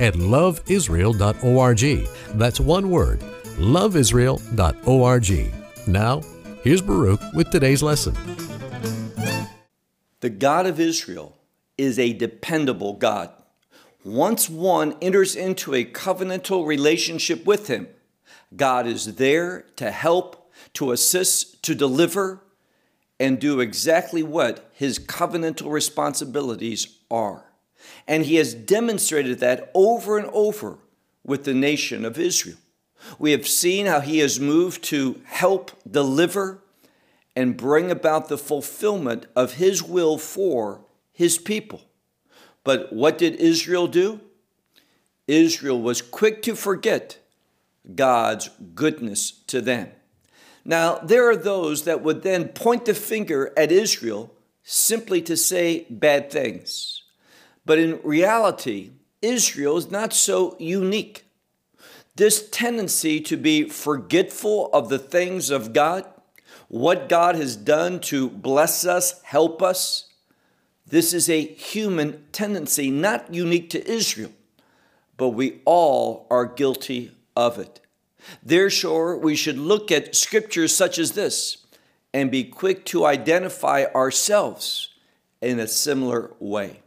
at loveisrael.org. That's one word, loveisrael.org. Now, here's Baruch with today's lesson. The God of Israel is a dependable God. Once one enters into a covenantal relationship with Him, God is there to help, to assist, to deliver, and do exactly what His covenantal responsibilities are. And he has demonstrated that over and over with the nation of Israel. We have seen how he has moved to help deliver and bring about the fulfillment of his will for his people. But what did Israel do? Israel was quick to forget God's goodness to them. Now, there are those that would then point the finger at Israel simply to say bad things. But in reality, Israel is not so unique. This tendency to be forgetful of the things of God, what God has done to bless us, help us, this is a human tendency, not unique to Israel, but we all are guilty of it. Therefore, we should look at scriptures such as this and be quick to identify ourselves in a similar way.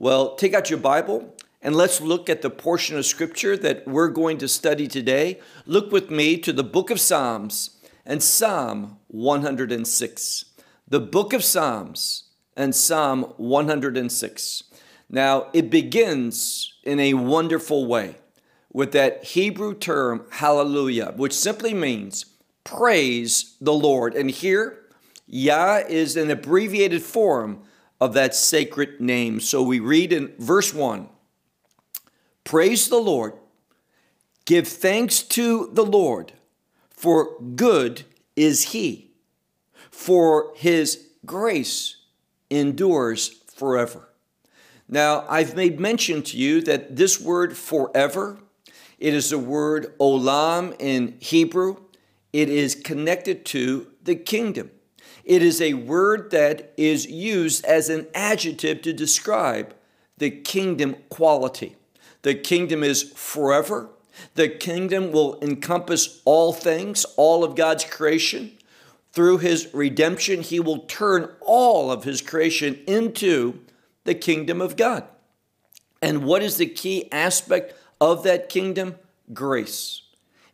Well, take out your Bible and let's look at the portion of scripture that we're going to study today. Look with me to the book of Psalms and Psalm 106. The book of Psalms and Psalm 106. Now, it begins in a wonderful way with that Hebrew term, hallelujah, which simply means praise the Lord. And here, Yah is an abbreviated form of that sacred name. So we read in verse 1 Praise the Lord, give thanks to the Lord, for good is He, for His grace endures forever. Now, I've made mention to you that this word forever, it is the word olam in Hebrew. It is connected to the kingdom. It is a word that is used as an adjective to describe the kingdom quality. The kingdom is forever. The kingdom will encompass all things, all of God's creation. Through his redemption, he will turn all of his creation into the kingdom of God. And what is the key aspect of that kingdom? Grace.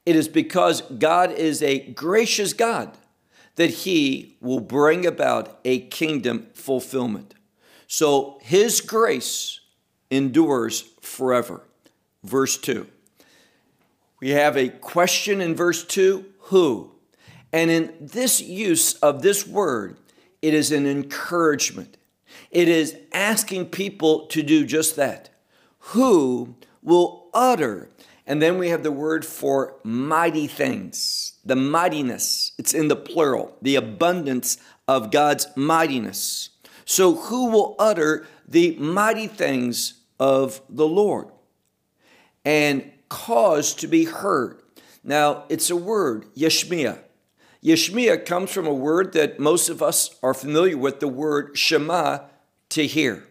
It is because God is a gracious God that he will bring about a kingdom fulfillment. So his grace endures forever. Verse 2. We have a question in verse 2 who? And in this use of this word, it is an encouragement. It is asking people to do just that. Who will utter and then we have the word for mighty things, the mightiness. It's in the plural, the abundance of God's mightiness. So, who will utter the mighty things of the Lord and cause to be heard? Now, it's a word, Yeshmiah. Yeshmiah comes from a word that most of us are familiar with, the word Shema, to hear.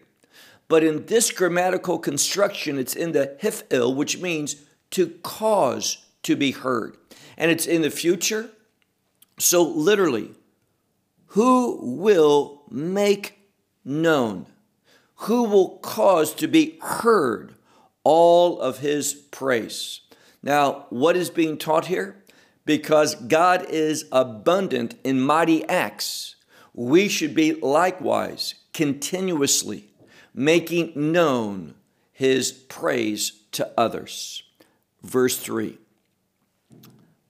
But in this grammatical construction, it's in the hifil, which means to cause to be heard. And it's in the future. So, literally, who will make known? Who will cause to be heard all of his praise? Now, what is being taught here? Because God is abundant in mighty acts, we should be likewise continuously making known his praise to others verse 3.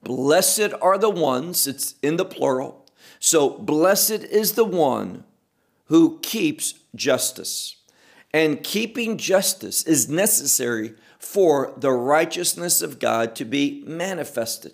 Blessed are the ones, it's in the plural. So, blessed is the one who keeps justice. And keeping justice is necessary for the righteousness of God to be manifested.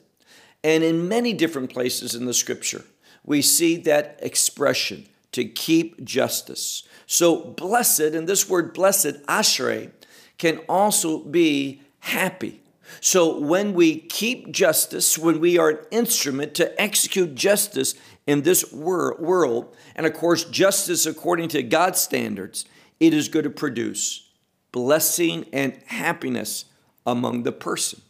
And in many different places in the scripture, we see that expression to keep justice. So, blessed, and this word blessed, ashrei, can also be happy. So, when we keep justice, when we are an instrument to execute justice in this wor- world, and of course, justice according to God's standards, it is going to produce blessing and happiness among the person.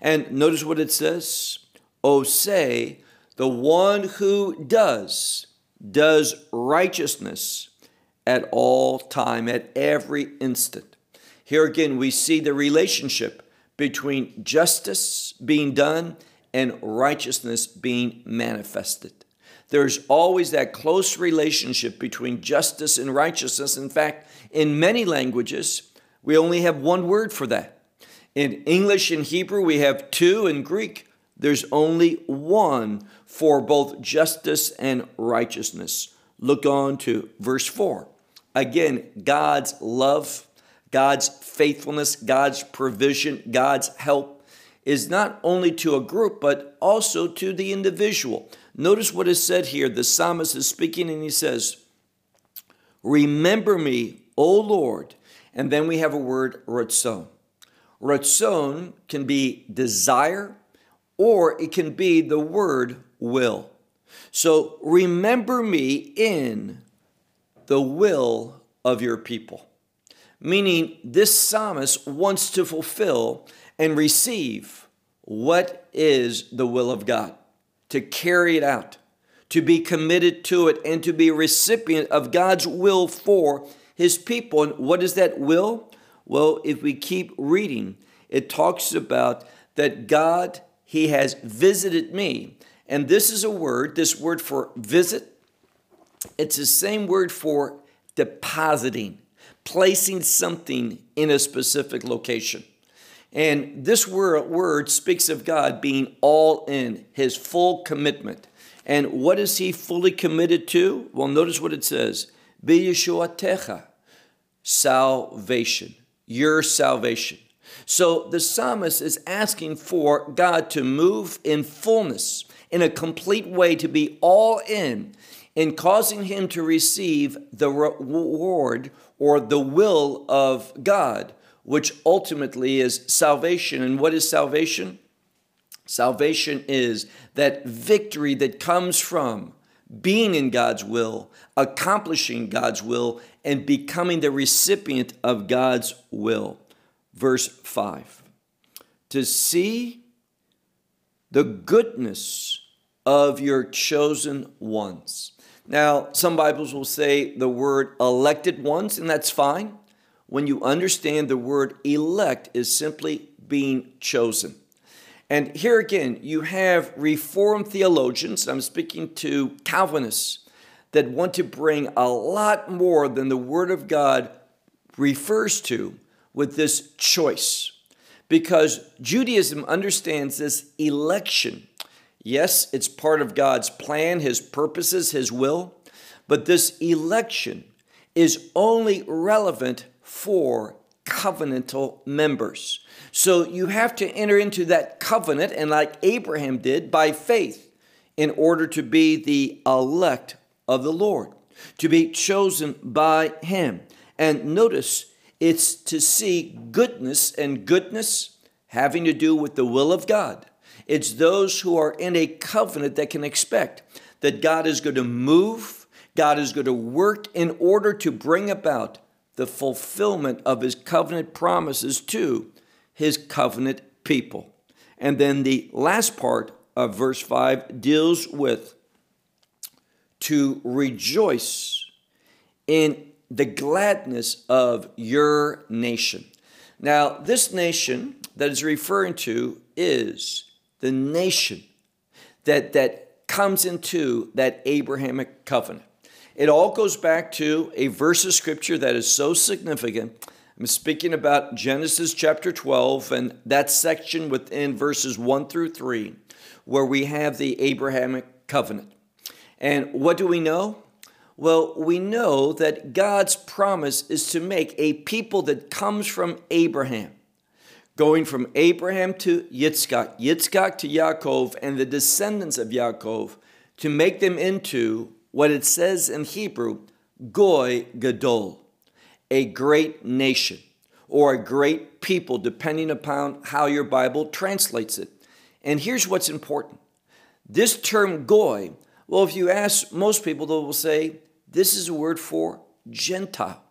And notice what it says Oh, say, the one who does, does righteousness at all time, at every instant. Here again, we see the relationship between justice being done and righteousness being manifested. There's always that close relationship between justice and righteousness. In fact, in many languages, we only have one word for that. In English and Hebrew, we have two. In Greek, there's only one for both justice and righteousness. Look on to verse 4. Again, God's love, God's faithfulness, God's provision, God's help is not only to a group, but also to the individual. Notice what is said here. The psalmist is speaking and he says, Remember me, O Lord. And then we have a word, ratzon. Ratzon can be desire or it can be the word will. So remember me in the will of your people. Meaning, this psalmist wants to fulfill and receive what is the will of God, to carry it out, to be committed to it, and to be a recipient of God's will for his people. And what is that will? Well, if we keep reading, it talks about that God, He has visited me. And this is a word, this word for visit, it's the same word for depositing, placing something in a specific location. And this word, speaks of God being all in, his full commitment. And what is he fully committed to? Well, notice what it says B'yeshuatecha, salvation, your salvation. So the psalmist is asking for God to move in fullness, in a complete way, to be all in, in causing him to receive the reward or the will of God, which ultimately is salvation. And what is salvation? Salvation is that victory that comes from being in God's will, accomplishing God's will, and becoming the recipient of God's will. Verse 5 To see the goodness of your chosen ones. Now, some Bibles will say the word elected ones, and that's fine. When you understand the word elect is simply being chosen. And here again, you have Reformed theologians, I'm speaking to Calvinists, that want to bring a lot more than the Word of God refers to with this choice. Because Judaism understands this election. Yes, it's part of God's plan, His purposes, His will, but this election is only relevant for covenantal members. So you have to enter into that covenant, and like Abraham did, by faith, in order to be the elect of the Lord, to be chosen by Him. And notice, it's to see goodness, and goodness having to do with the will of God. It's those who are in a covenant that can expect that God is going to move, God is going to work in order to bring about the fulfillment of His covenant promises to his covenant people. And then the last part of verse 5 deals with to rejoice in the gladness of your nation. Now, this nation that is referring to is the nation that, that comes into that Abrahamic covenant. It all goes back to a verse of scripture that is so significant I'm speaking about Genesis chapter 12 and that section within verses 1 through 3, where we have the Abrahamic covenant. And what do we know? Well, we know that God's promise is to make a people that comes from Abraham, going from Abraham to Yitzchak, Yitzchak to Yaakov, and the descendants of Yaakov, to make them into what it says in Hebrew, Goy Gadol, a great nation or a great people, depending upon how your Bible translates it. And here's what's important this term Goy, well, if you ask most people, they will say this is a word for Gentile.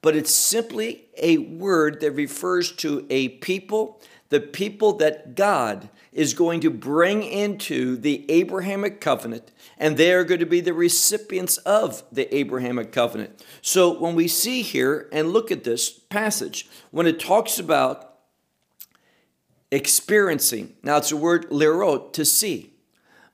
But it's simply a word that refers to a people, the people that God is going to bring into the Abrahamic covenant, and they are going to be the recipients of the Abrahamic covenant. So when we see here and look at this passage, when it talks about experiencing, now it's a word lerot, to see.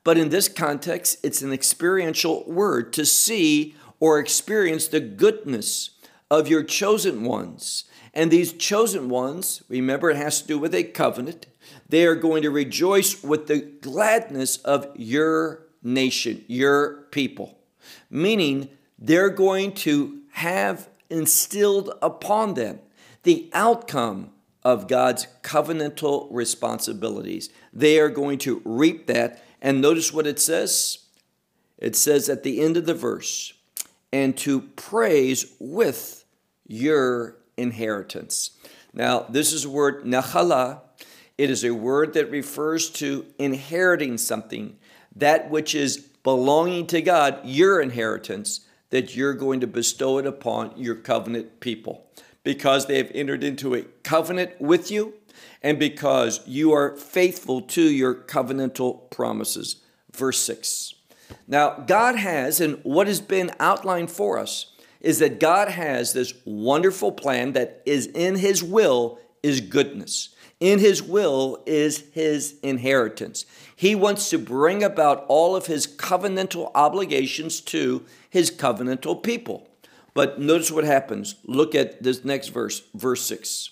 But in this context, it's an experiential word to see or experience the goodness of your chosen ones. And these chosen ones, remember, it has to do with a covenant. They are going to rejoice with the gladness of your nation, your people. Meaning, they're going to have instilled upon them the outcome of God's covenantal responsibilities. They are going to reap that and notice what it says. It says at the end of the verse, and to praise with your inheritance. Now, this is a word nachala. It is a word that refers to inheriting something, that which is belonging to God, your inheritance, that you're going to bestow it upon your covenant people. Because they have entered into a covenant with you, and because you are faithful to your covenantal promises. Verse 6. Now, God has, and what has been outlined for us is that God has this wonderful plan that is in His will is goodness. In His will is His inheritance. He wants to bring about all of His covenantal obligations to His covenantal people. But notice what happens. Look at this next verse, verse 6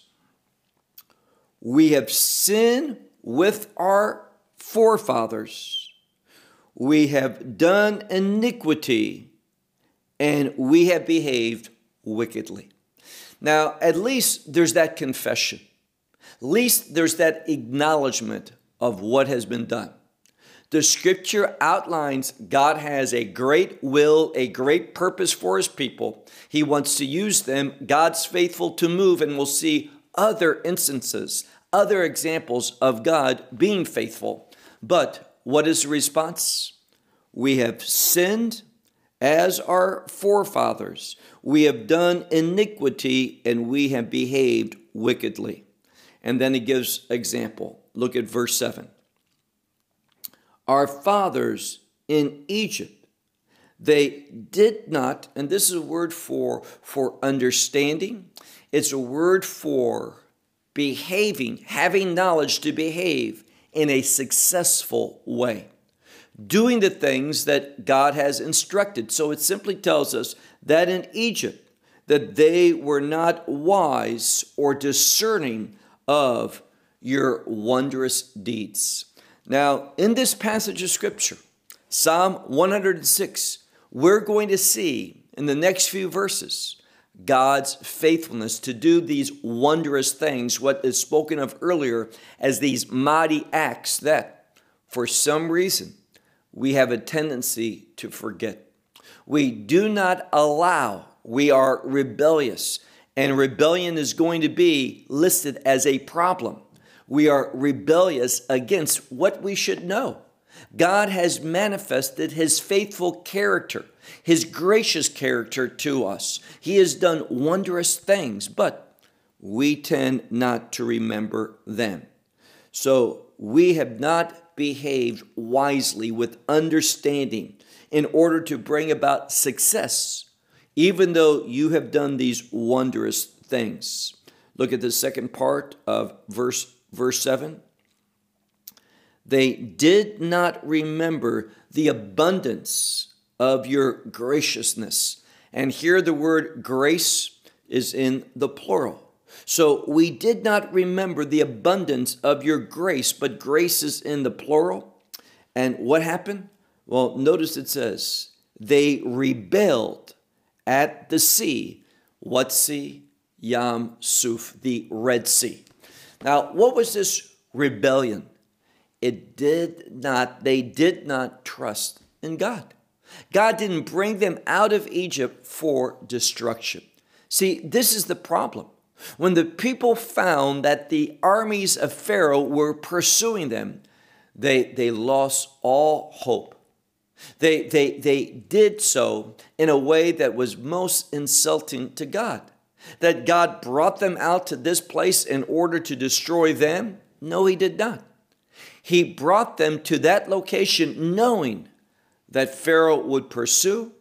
we have sinned with our forefathers. We have done iniquity and we have behaved wickedly. Now, at least there's that confession. At least there's that acknowledgement of what has been done. The scripture outlines God has a great will, a great purpose for his people. He wants to use them. God's faithful to move, and we'll see other instances, other examples of God being faithful. But what is the response? We have sinned as our forefathers. We have done iniquity and we have behaved wickedly. And then he gives example. Look at verse 7. Our fathers in Egypt, they did not, and this is a word for, for understanding, it's a word for behaving, having knowledge to behave in a successful way, doing the things that God has instructed. So it simply tells us that in Egypt, that they were not wise or discerning of your wondrous deeds. Now, in this passage of scripture, Psalm 106, we're going to see in the next few verses God's faithfulness to do these wondrous things, what is spoken of earlier as these mighty acts that, for some reason, we have a tendency to forget. We do not allow, we are rebellious, and rebellion is going to be listed as a problem. We are rebellious against what we should know. God has manifested his faithful character, his gracious character to us. He has done wondrous things, but we tend not to remember them. So we have not behaved wisely with understanding in order to bring about success, even though you have done these wondrous things. Look at the second part of verse verse 7. They did not remember the abundance of your graciousness. And here the word grace is in the plural. So we did not remember the abundance of your grace, but grace is in the plural. And what happened? Well, notice it says, they rebelled at the sea. What sea? Yam Suf, the Red Sea. Now, what was this rebellion? It did not, they did not trust in God. God didn't bring them out of Egypt for destruction. See, this is the problem. When the people found that the armies of Pharaoh were pursuing them, they, they lost all hope. They, they, they did so in a way that was most insulting to God. That God brought them out to this place in order to destroy them? No, He did not. He brought them to that location knowing that Pharaoh would pursue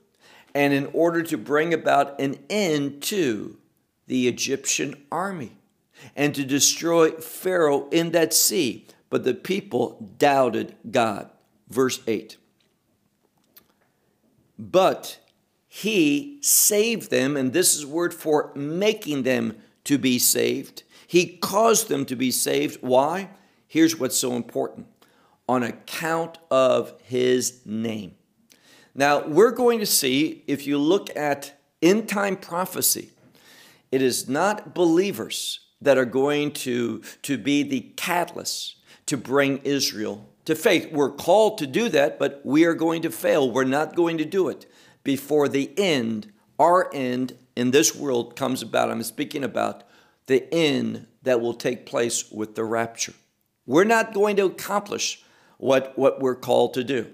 and in order to bring about an end to the Egyptian army and to destroy Pharaoh in that sea. But the people doubted God. Verse 8. But he saved them, and this is word for making them to be saved. He caused them to be saved. Why? Here's what's so important on account of his name. Now, we're going to see, if you look at end time prophecy, it is not believers that are going to, to be the catalyst to bring Israel to faith. We're called to do that, but we are going to fail. We're not going to do it before the end, our end in this world comes about. I'm speaking about the end that will take place with the rapture. We're not going to accomplish what, what we're called to do.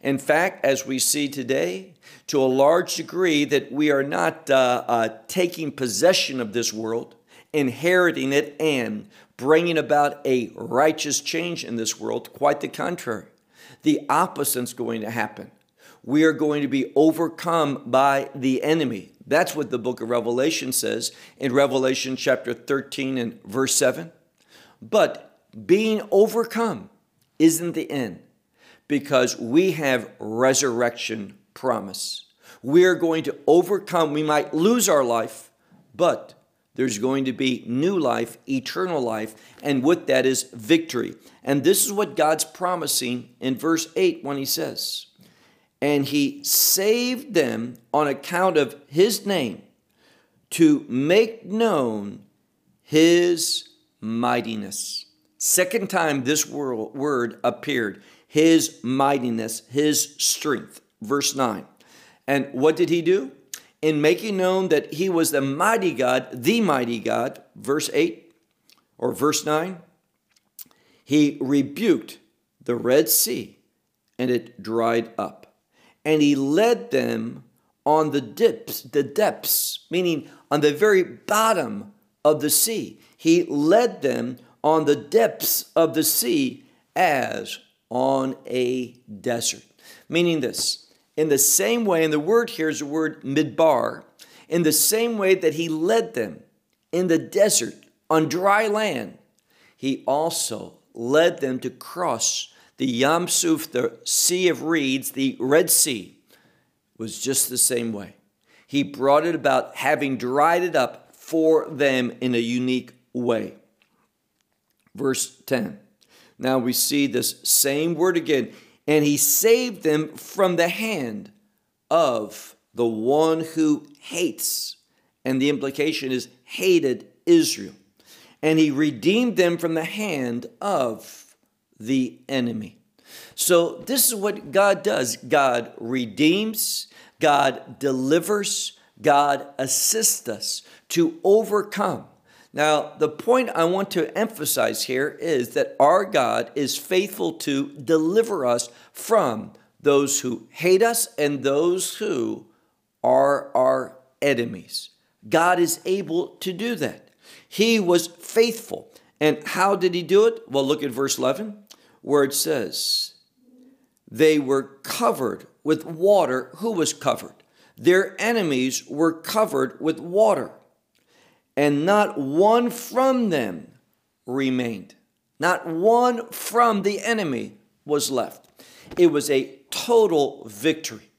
In fact, as we see today, to a large degree, that we are not uh, uh, taking possession of this world, inheriting it, and bringing about a righteous change in this world. Quite the contrary. The opposite is going to happen. We are going to be overcome by the enemy. That's what the book of Revelation says in Revelation chapter 13 and verse 7. But being overcome isn't the end because we have resurrection promise. We're going to overcome. We might lose our life, but there's going to be new life, eternal life, and with that is victory. And this is what God's promising in verse 8 when he says, And he saved them on account of his name to make known his mightiness. Second time this word appeared his mightiness, his strength. Verse 9. And what did he do? In making known that he was the mighty God, the mighty God, verse 8 or verse 9, he rebuked the Red Sea and it dried up. And he led them on the dips, the depths, meaning on the very bottom of the sea. He led them on the depths of the sea as on a desert. Meaning this, in the same way, and the word here is the word midbar, in the same way that he led them in the desert on dry land, he also led them to cross the Yam Suf, the Sea of Reeds, the Red Sea, was just the same way. He brought it about, having dried it up for them in a unique way. Verse 10 now we see this same word again. And he saved them from the hand of the one who hates. And the implication is hated Israel. And he redeemed them from the hand of the enemy. So, this is what God does God redeems, God delivers, God assists us to overcome now, the point I want to emphasize here is that our God is faithful to deliver us from those who hate us and those who are our enemies. God is able to do that. He was faithful. And how did he do it? Well, look at verse 11, where it says, They were covered with water. Who was covered? Their enemies were covered with water and not one from them remained. Not one from the enemy was left. It was a total victory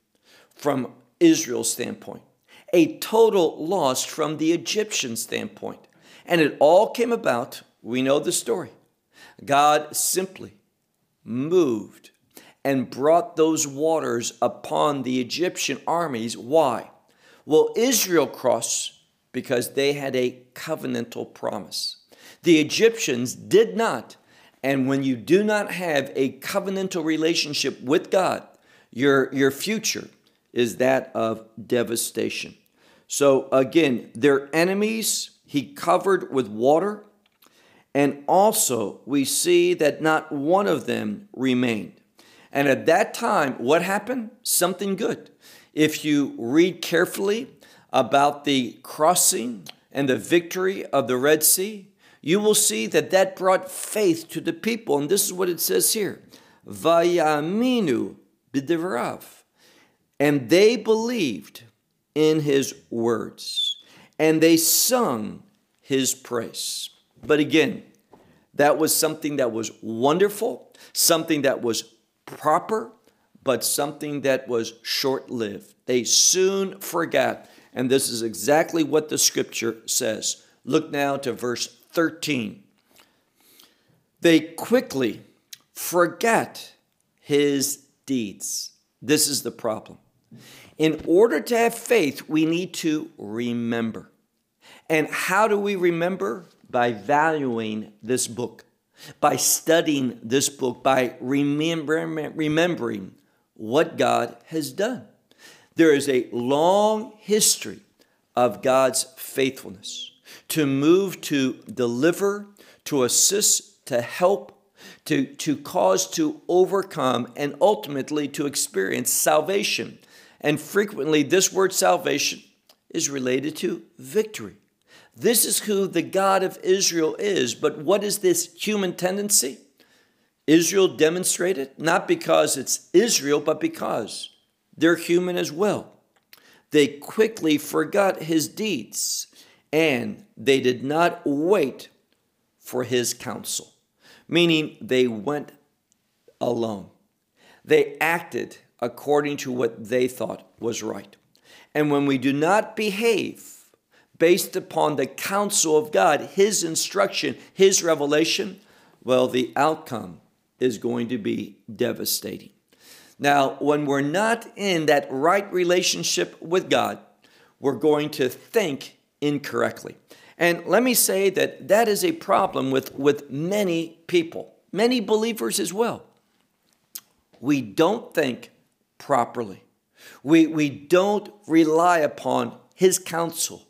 from Israel's standpoint, a total loss from the Egyptian standpoint. And it all came about, we know the story. God simply moved and brought those waters upon the Egyptian armies. Why? Well, Israel crossed because they had a covenantal promise. The Egyptians did not. And when you do not have a covenantal relationship with God, your, your future is that of devastation. So again, their enemies he covered with water, and also we see that not one of them remained. And at that time, what happened? Something good. If you read carefully about the crossing and the victory of the Red Sea, you will see that that brought faith to the people. And this is what it says here Vayaminu b'divrav. And they believed in his words, and they sung his praise. But again, that was something that was wonderful, something that was proper, but something that was short lived. They soon forgot. And this is exactly what the scripture says. Look now to verse 13. They quickly forget his deeds. This is the problem. In order to have faith, we need to remember. And how do we remember? By valuing this book, by studying this book, by remembering, remembering what God has done. There is a long history of God's faithfulness to move to deliver, to assist, to help, to, to cause to overcome, and ultimately to experience salvation. And frequently, this word salvation is related to victory. This is who the God of Israel is. But what is this human tendency? Israel demonstrated, not because it's Israel, but because they're human as well. They quickly forgot his deeds and they did not wait for his counsel, meaning they went alone. They acted according to what they thought was right. And when we do not behave based upon the counsel of God, His instruction, His revelation, well, the outcome is going to be devastating. Now, when we're not in that right relationship with God, we're going to think incorrectly. And let me say that that is a problem with, with many people, many believers as well. We don't think properly. We, we don't rely upon His counsel,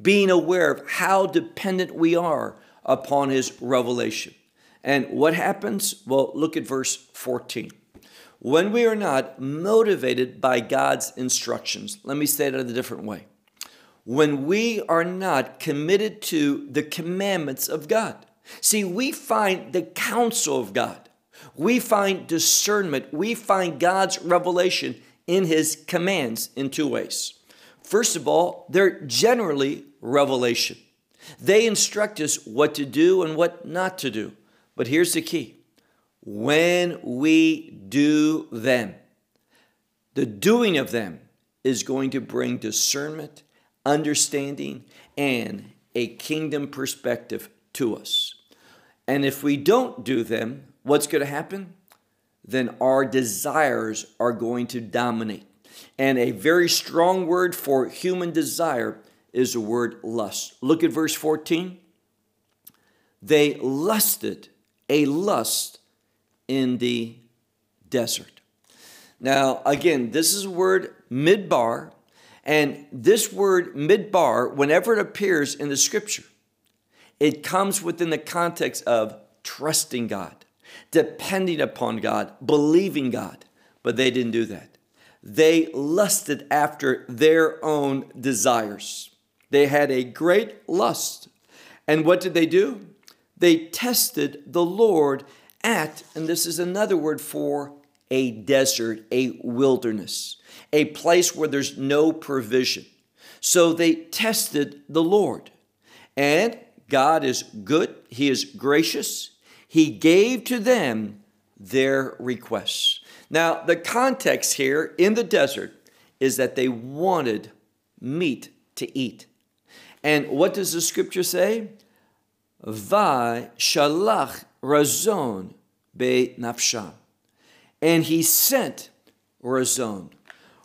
being aware of how dependent we are upon His revelation. And what happens? Well, look at verse 14. When we are not motivated by God's instructions, let me say it in a different way. When we are not committed to the commandments of God. See, we find the counsel of God we find discernment, we find God's revelation in His commands in two ways. First of all, they're generally revelation. They instruct us what to do and what not to do. But here's the key when we do them, the doing of them is going to bring discernment, understanding, and a kingdom perspective to us. And if we don't do them, what's going to happen? Then our desires are going to dominate. And a very strong word for human desire is the word lust. Look at verse 14. They lusted a lust in the desert. Now, again, this is a word midbar, and this word midbar, whenever it appears in the scripture, it comes within the context of trusting God, depending upon God, believing God. But they didn't do that. They lusted after their own desires. They had a great lust. And what did they do? They tested the Lord at, and this is another word for a desert, a wilderness, a place where there's no provision. So they tested the Lord. And God is good, He is gracious, he gave to them their requests. Now, the context here in the desert is that they wanted meat to eat. And what does the scripture say? Va shalach razon be nafsham. and he sent Razon.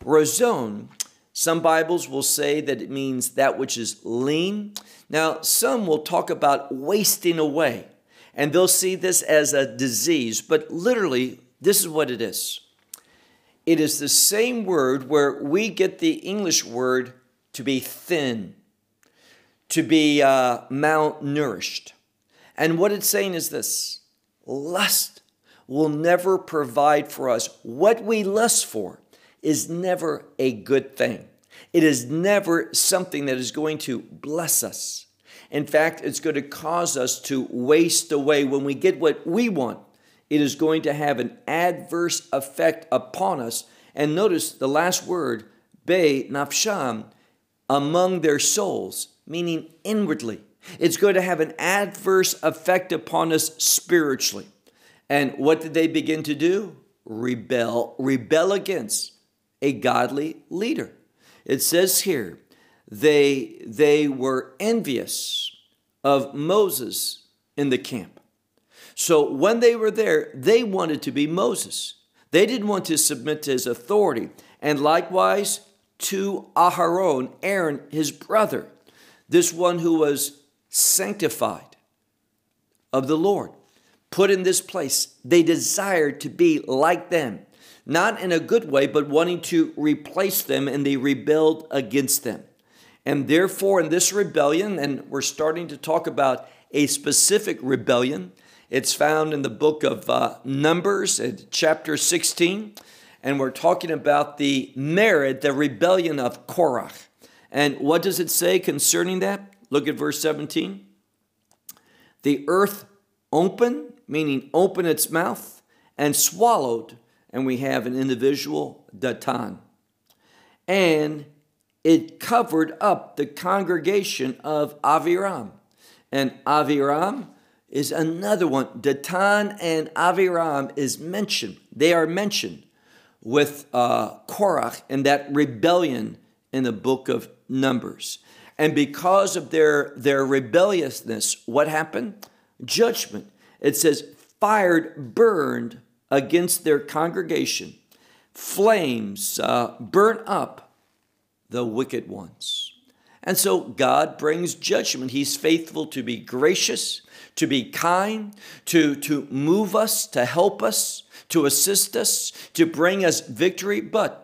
Razon, some Bibles will say that it means that which is lean. Now, some will talk about wasting away, and they'll see this as a disease, but literally, this is what it is. It is the same word where we get the English word to be thin, to be uh, malnourished. And what it's saying is this lust will never provide for us. What we lust for is never a good thing. It is never something that is going to bless us. In fact, it's going to cause us to waste away. When we get what we want, it is going to have an adverse effect upon us. And notice the last word, be nafsham, among their souls, meaning inwardly. It's going to have an adverse effect upon us spiritually. And what did they begin to do? Rebel, rebel against a godly leader. It says here, they, they were envious of Moses in the camp. So when they were there, they wanted to be Moses. They didn't want to submit to his authority. And likewise to Aharon, Aaron, his brother, this one who was sanctified of the Lord, put in this place. They desired to be like them not in a good way, but wanting to replace them, and they rebelled against them. And therefore, in this rebellion, and we're starting to talk about a specific rebellion, it's found in the book of uh, Numbers, chapter 16, and we're talking about the merit, the rebellion of Korach. And what does it say concerning that? Look at verse 17. The earth opened, meaning opened its mouth, and swallowed and we have an individual, Datan. And it covered up the congregation of Aviram. And Aviram is another one. Datan and Aviram is mentioned. They are mentioned with uh, Korach in that rebellion in the book of Numbers. And because of their, their rebelliousness, what happened? Judgment. It says, fired, burned against their congregation. Flames uh, burn up the wicked ones. And so God brings judgment. He's faithful to be gracious, to be kind, to, to move us, to help us, to assist us, to bring us victory. But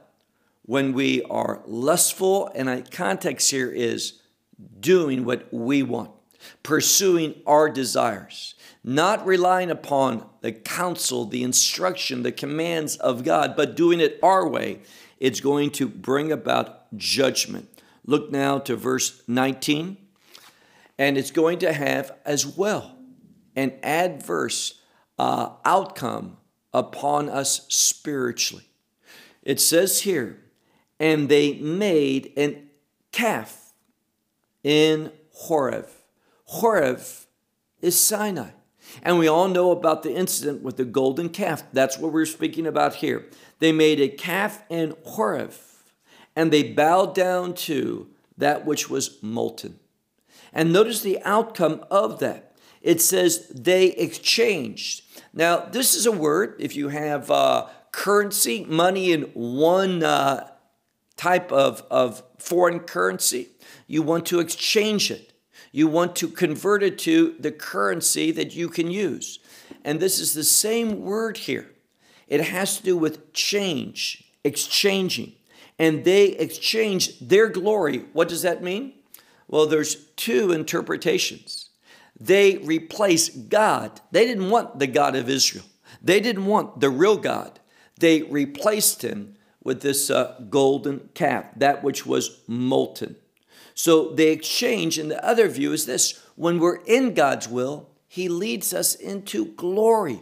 when we are lustful, and the context here is doing what we want, pursuing our desires, not relying upon the counsel, the instruction, the commands of God, but doing it our way, it's going to bring about judgment. Look now to verse 19, and it's going to have as well an adverse uh, outcome upon us spiritually. It says here, and they made an calf in Horeb. Horeb is Sinai. And we all know about the incident with the golden calf. That's what we're speaking about here. They made a calf in Horeb, and they bowed down to that which was molten. And notice the outcome of that. It says they exchanged. Now, this is a word, if you have uh, currency, money in one uh, type of, of foreign currency, you want to exchange it. You want to convert it to the currency that you can use. And this is the same word here. It has to do with change, exchanging. And they exchange their glory. What does that mean? Well, there's two interpretations. They replace God. They didn't want the God of Israel. They didn't want the real God. They replaced him with this uh, golden calf, that which was molten. So they exchange, and the other view is this when we're in God's will, He leads us into glory.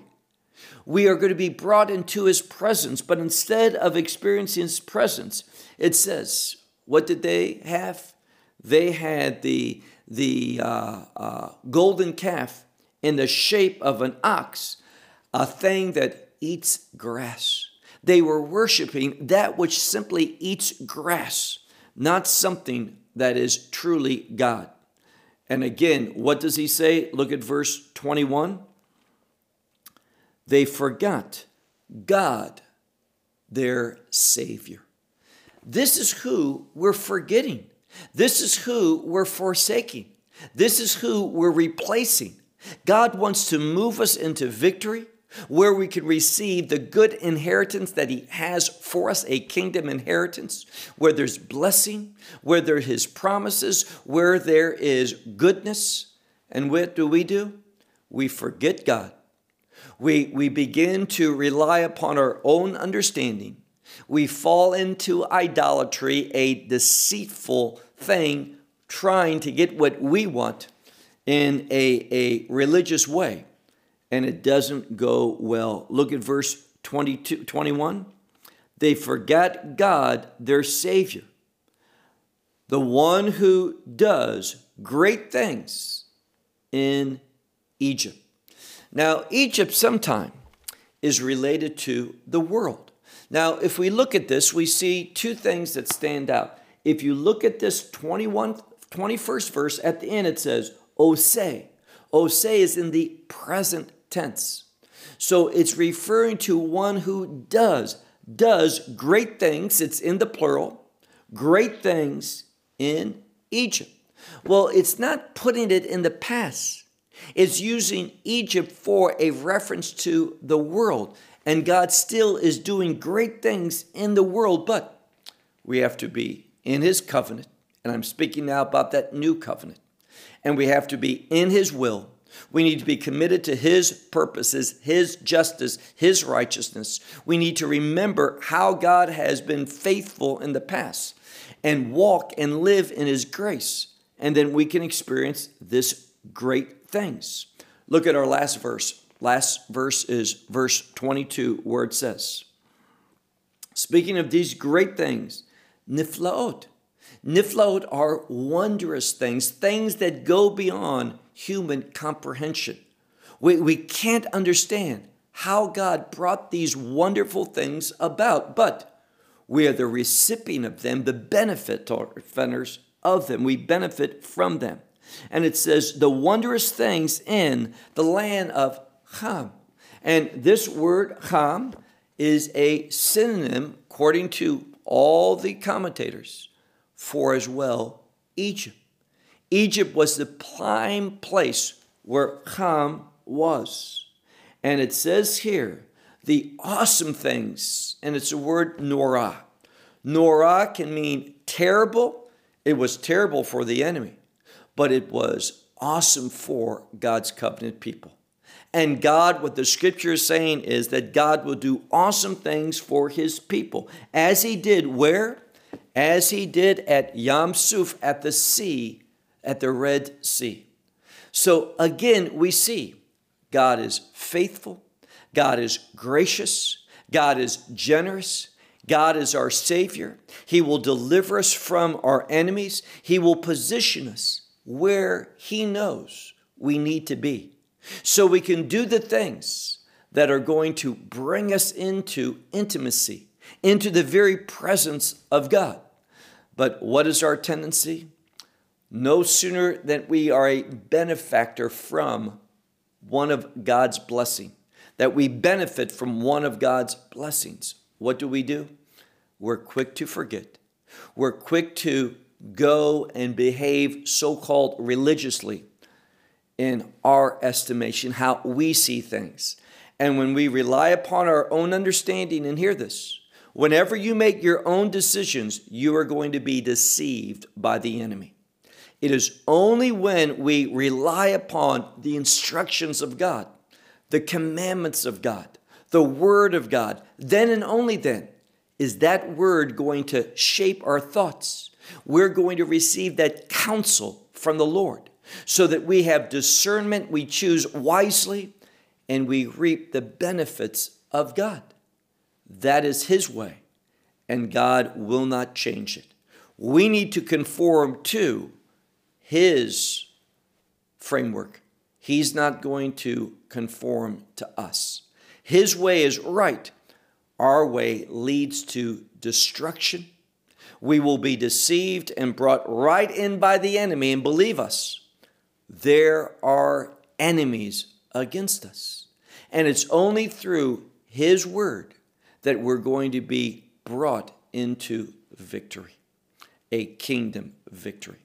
We are going to be brought into His presence, but instead of experiencing His presence, it says, what did they have? They had the, the uh, uh, golden calf in the shape of an ox, a thing that eats grass. They were worshiping that which simply eats grass, not something that is truly God. And again, what does he say? Look at verse 21. They forgot God their Savior. This is who we're forgetting. This is who we're forsaking. This is who we're replacing. God wants to move us into victory where we can receive the good inheritance that He has for us, a kingdom inheritance, where there's blessing, where there are His promises, where there is goodness. And what do we do? We forget God. We, we begin to rely upon our own understanding. We fall into idolatry, a deceitful thing, trying to get what we want in a, a religious way and it doesn't go well. Look at verse 22, 21. They forget God, their Savior, the one who does great things in Egypt. Now, Egypt sometime is related to the world. Now, if we look at this, we see two things that stand out. If you look at this 21, 21st verse, at the end it says, oseh. O say is in the present tense. So it's referring to one who does, does great things. It's in the plural, great things in Egypt. Well, it's not putting it in the past. It's using Egypt for a reference to the world. And God still is doing great things in the world, but we have to be in His covenant. And I'm speaking now about that new covenant. And we have to be in His will we need to be committed to His purposes, His justice, His righteousness. We need to remember how God has been faithful in the past and walk and live in His grace. And then we can experience this great things. Look at our last verse. Last verse is verse 22, where it says, Speaking of these great things, niflaot. Niflaot are wondrous things, things that go beyond human comprehension. We, we can't understand how God brought these wonderful things about, but we are the recipient of them, the benefitors of them. We benefit from them. And it says, the wondrous things in the land of Ham. And this word Ham is a synonym, according to all the commentators, for as well Egypt. Egypt was the prime place where Ham was. And it says here, the awesome things, and it's the word Norah. Norah can mean terrible. It was terrible for the enemy, but it was awesome for God's covenant people. And God, what the scripture is saying is that God will do awesome things for his people, as he did where? As he did at Yam Suf at the sea at the Red Sea. So again, we see God is faithful, God is gracious, God is generous. God is our Savior. He will deliver us from our enemies. He will position us where He knows we need to be. So we can do the things that are going to bring us into intimacy, into the very presence of God. But what is our tendency? No sooner than we are a benefactor from one of God's blessing, that we benefit from one of God's blessings. What do we do? We're quick to forget. We're quick to go and behave so called religiously in our estimation, how we see things. And when we rely upon our own understanding, and hear this, whenever you make your own decisions, you are going to be deceived by the enemy. It is only when we rely upon the instructions of God, the commandments of God, the Word of God, then and only then is that Word going to shape our thoughts. We're going to receive that counsel from the Lord so that we have discernment, we choose wisely, and we reap the benefits of God. That is His way, and God will not change it. We need to conform to his framework. He's not going to conform to us. His way is right. Our way leads to destruction. We will be deceived and brought right in by the enemy. And believe us, there are enemies against us. And it's only through His word that we're going to be brought into victory, a kingdom victory.